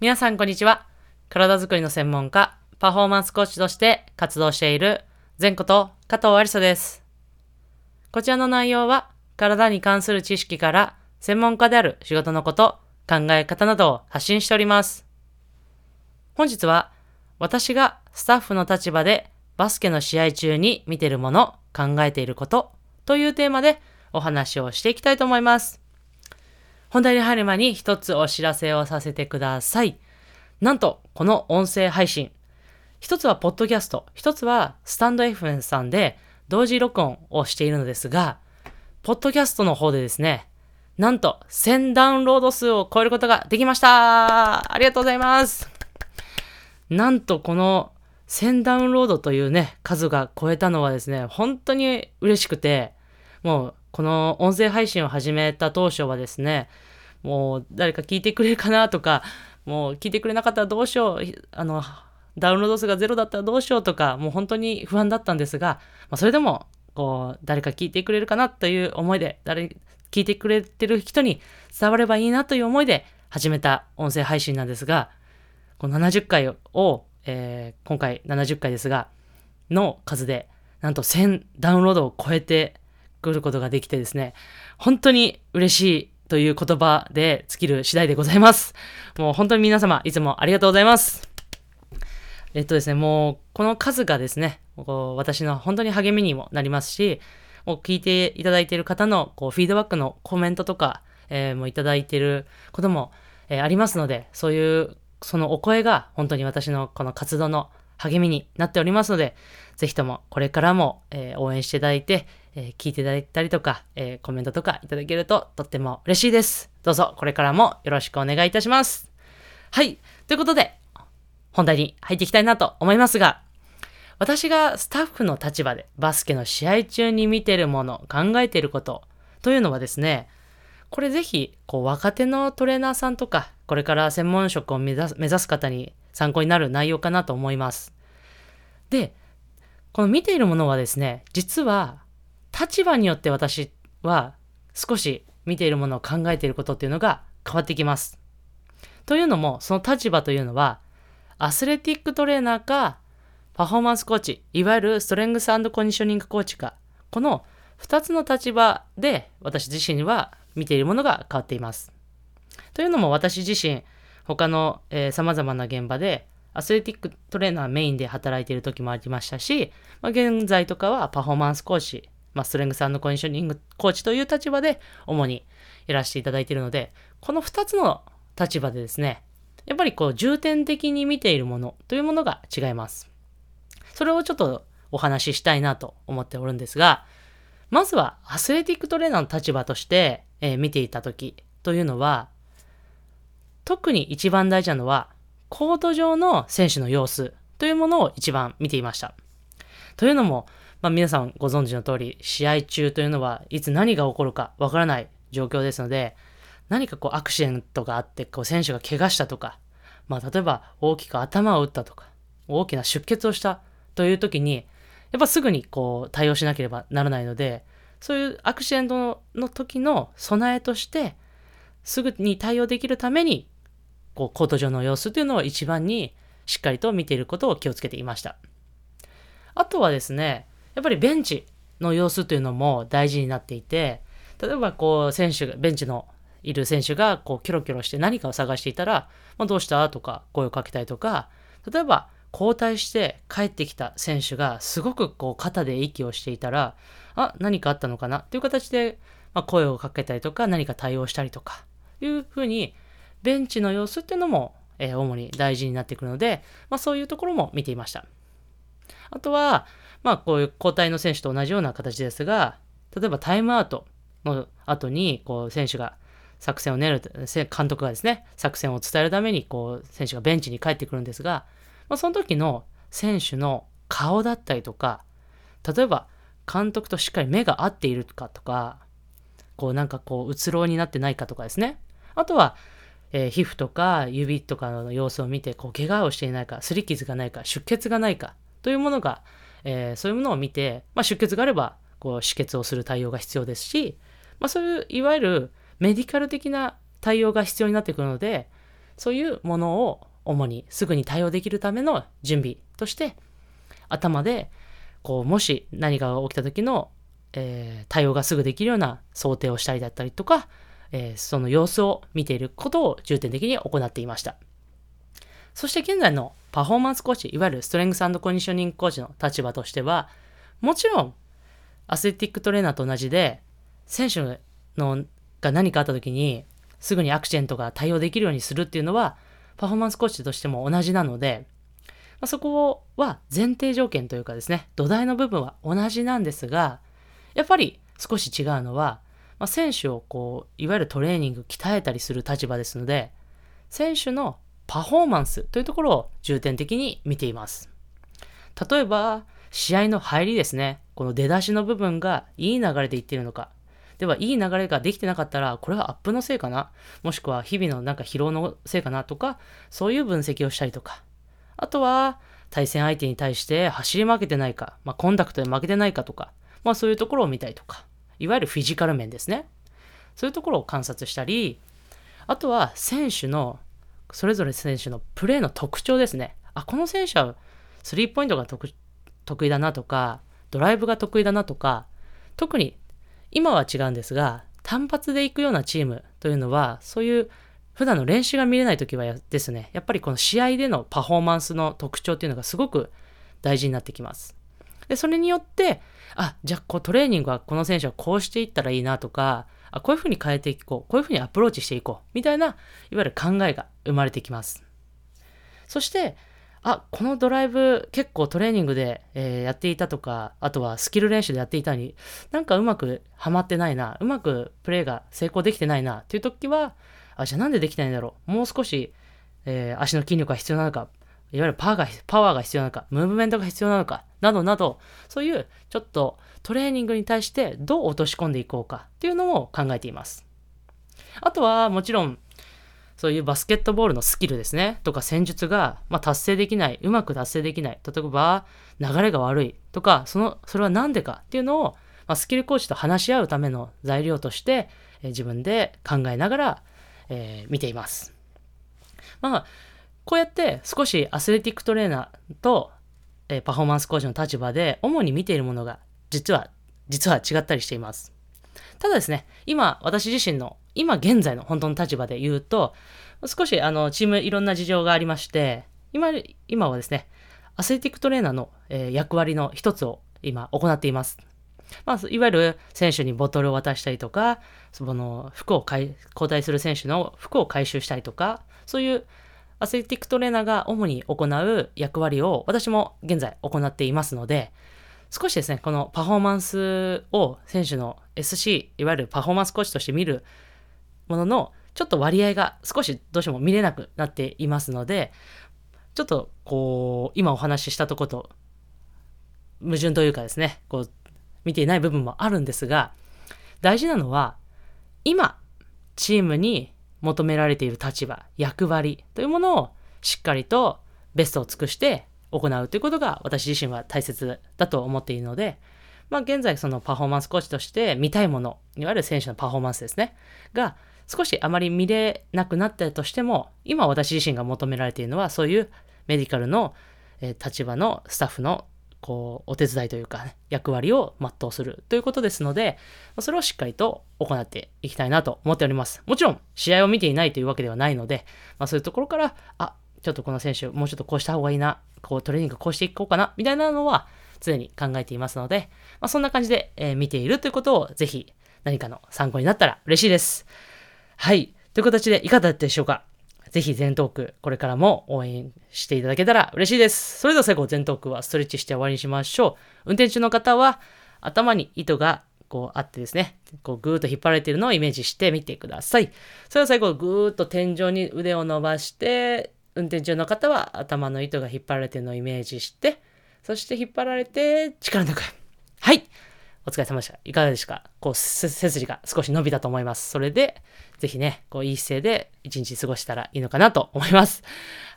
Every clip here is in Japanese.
皆さんこんにちは。体づくりの専門家、パフォーマンスコーチとして活動している前こと加藤ありさです。こちらの内容は体に関する知識から専門家である仕事のこと、考え方などを発信しております。本日は私がスタッフの立場でバスケの試合中に見てるもの、考えていることというテーマでお話をしていきたいと思います。本題に入る前に一つお知らせをさせてください。なんと、この音声配信、一つはポッドキャスト、一つはスタンド FM さんで同時録音をしているのですが、ポッドキャストの方でですね、なんと1000ダウンロード数を超えることができました。ありがとうございます。なんとこの1000ダウンロードというね、数が超えたのはですね、本当に嬉しくて、もうこの音声配信を始めた当初はですね、もう誰か聞いてくれるかなとか、もう聞いてくれなかったらどうしよう、あの、ダウンロード数がゼロだったらどうしようとか、もう本当に不安だったんですが、まあ、それでも、こう、誰か聞いてくれるかなという思いで、誰、聞いてくれてる人に伝わればいいなという思いで始めた音声配信なんですが、この70回を、えー今回70回ですが、の数で、なんと1000ダウンロードを超えてくることができてですね、本当に嬉しいという言葉で尽きる次第でございます。もう本当に皆様、いつもありがとうございます。えっとですね、もう、この数がですね、こう私の本当に励みにもなりますし、もう聞いていただいている方のこうフィードバックのコメントとか、えーもいただいていることも、えーありますので、そういう、そのお声が本当に私のこの活動の励みになっておりますので、ぜひともこれからも、えー応援していただいて、えー聞いていただいたりとか、えーコメントとかいただけるととっても嬉しいです。どうぞこれからもよろしくお願いいたします。はい。ということで、本題に入っていきたいなと思いますが、私がスタッフの立場でバスケの試合中に見てるもの、考えてることというのはですね、これぜひ、こう、若手のトレーナーさんとか、これから専門職を目指す目指す方に参考になる内容かなと思います。で、この見ているものはですね、実は、立場によって私は少し見ているものを考えていることっていうのが変わってきます。というのも、その立場というのは、アスレティックトレーナーか、パフォーマンスコーチ、いわゆるストレングスコンディショニングコーチか、この2つの立場で私自身は見ているものが変わっています。というのも私自身、他の、えー、様々な現場で、アスレティックトレーナーメインで働いている時もありましたし、まあ、現在とかはパフォーマンスコーチ、まあ、ストレングスコンディショニングコーチという立場で主にやらせていただいているので、この2つの立場でですね、やっぱりこう重点的に見ているものというものが違います。それをちょっとお話ししたいなと思っておるんですが、まずはアスレティックトレーナーの立場として、えー見ていた時というのは、特に一番大事なのは、コート上の選手の様子というものを一番見ていました。というのも、まあ、皆さんご存知の通り、試合中というのはいつ何が起こるかわからない状況ですので、何かこうアクシデントがあって、こう選手が怪我したとか、まあ例えば大きく頭を打ったとか、大きな出血をしたという時に、やっぱすぐにこう対応しなければならないので、そういうアクシデントの時の備えとして、すぐに対応できるために、こうコート上の様子というのを一番にしっかりと見ていることを気をつけていました。あとはですね、やっぱりベンチの様子というのも大事になっていて、例えばこう選手が、ベンチのいる選手がこうキョロキョロして何かを探していたら、まあ、どうしたとか声をかけたりとか、例えば交代して帰ってきた選手がすごくこう肩で息をしていたら、あ、何かあったのかなという形で、まあ、声をかけたりとか何か対応したりとかいうふうにベンチの様子っていうのも、えー主に大事になってくるので、まあ、そういうところも見ていました。あとは、まあこういう交代の選手と同じような形ですが、例えばタイムアウトの後にこう選手が作戦を練る、監督がですね、作戦を伝えるためにこう選手がベンチに帰ってくるんですが、まあ、その時の選手の顔だったりとか、例えば監督としっかり目が合っているかとか、こうなんかこううつろうになってないかとかですね。あとは、えー皮膚とか指とかの様子を見て、こう怪我をしていないか、擦り傷がないか、出血がないかというものが、えーそういうものを見て、まあ、出血があればこう止血をする対応が必要ですし、まあ、そういういわゆるメディカル的な対応が必要になってくるので、そういうものを主にすぐに対応できるための準備として頭でこうもし何かが起きた時の、えー、対応がすぐできるような想定をしたりだったりとか、えー、その様子を見ていることを重点的に行っていました。そして現在のパフォーマンスコーチ、いわゆるストレングスコンディショニングコーチの立場としては、もちろんアスレティックトレーナーと同じで、選手のが何かあった時に、すぐにアクシデントが対応できるようにするっていうのは、パフォーマンスコーチとしても同じなので、まあ、そこは前提条件というかですね、土台の部分は同じなんですが、やっぱり少し違うのは、まあ、選手をこう、いわゆるトレーニング鍛えたりする立場ですので、選手のパフォーマンスというところを重点的に見ています。例えば、試合の入りですね。この出だしの部分がいい流れでいっているのか。では、いい流れができてなかったら、これはアップのせいかなもしくは日々のなんか疲労のせいかなとか、そういう分析をしたりとか。あとは、対戦相手に対して走り負けてないか、まあ、コンタクトで負けてないかとか、まあそういうところを見たりとか、いわゆるフィジカル面ですね。そういうところを観察したり、あとは選手の、それぞれ選手のプレーの特徴ですね。あ、この選手はスリーポイントが得意だなとか、ドライブが得意だなとか、特に今は違うんですが、単発で行くようなチームというのは、そういう普段の練習が見れない時はですね、やっぱりこの試合でのパフォーマンスの特徴っていうのがすごく大事になってきます。で、それによって、あ、じゃあこうトレーニングはこの選手はこうしていったらいいなとか、あこういうふうに変えていこう、こういうふうにアプローチしていこう、みたいな、いわゆる考えが生まれてきます。そして、あ、このドライブ結構トレーニングで、えー、やっていたとか、あとはスキル練習でやっていたのに、なんかうまくはまってないな、うまくプレーが成功できてないなっていう時は、あ、じゃあなんでできないんだろう。もう少し、えー、足の筋力が必要なのか、いわゆるパワーがパワーが必要なのか、ムーブメントが必要なのか、などなど、そういうちょっとトレーニングに対してどう落とし込んでいこうかっていうのを考えています。あとはもちろんそういうバスケットボールのスキルですね、とか戦術が、まあ、達成できない、うまく達成できない、例えば流れが悪いとか、その、それは何でかっていうのを、まあ、スキルコーチと話し合うための材料として、え、自分で考えながら、えー、見ています。まあ、こうやって少しアスレティックトレーナーと、え、パフォーマンスコーチの立場で主に見ているものが実は、実は違ったりしています。ただですね、今、私自身の、今現在の本当の立場で言うと、少しあのチームいろんな事情がありまして、今、今はですね、アスレティックトレーナーの、えー、役割の一つを今行っています。まあ、いわゆる選手にボトルを渡したりとか、その服を交代する選手の服を回収したりとか、そういうアスレティックトレーナーが主に行う役割を私も現在行っていますので、少しですね、このパフォーマンスを選手の SC、いわゆるパフォーマンスコーチとして見るものの、ちょっと割合が少しどうしても見れなくなっていますので、ちょっとこう、今お話ししたとこと矛盾というかですね、こう、見ていない部分もあるんですが、大事なのは、今、チームに求められている立場、役割というものをしっかりとベストを尽くして行うということが私自身は大切だと思っているので、まあ現在そのパフォーマンスコーチとして見たいもの、いわゆる選手のパフォーマンスですね、が少しあまり見れなくなったとしても、今私自身が求められているのはそういうメディカルの、立場のスタッフのこうお手伝いというか、ね、役割を全うするということですので、それをしっかりと行っていきたいなと思っております。もちろん試合を見ていないというわけではないので、まあ、そういうところから、あ、ちょっとこの選手、もうちょっとこうした方がいいな、こうトレーニングこうしていこうかな、みたいなのは常に考えていますので、まあ、そんな感じで、えー、見ているということをぜひ何かの参考になったら嬉しいです。はい。という形でいかがだったでしょうか？ぜひ全トーク、これからも応援していただけたら嬉しいです。それでは最後、全トークはストレッチして終わりにしましょう。運転中の方は、頭に糸がこうあってですね、こうぐーっと引っ張られているのをイメージしてみてください。それでは最後、ぐーっと天井に腕を伸ばして、運転中の方は頭の糸が引っ張られているのをイメージして、そして引っ張られて力抜く。はい。お疲れ様でした。いかがでした？かこう、背筋が少し伸びたと思います。それで、ぜひね、こう、いい姿勢で一日過ごしたらいいのかなと思います。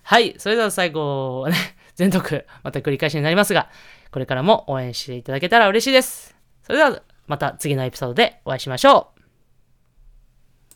はい。それでは最後は、ね、全読、また繰り返しになりますが、これからも応援していただけたら嬉しいです。それでは、また次のエピソードでお会いしましょう。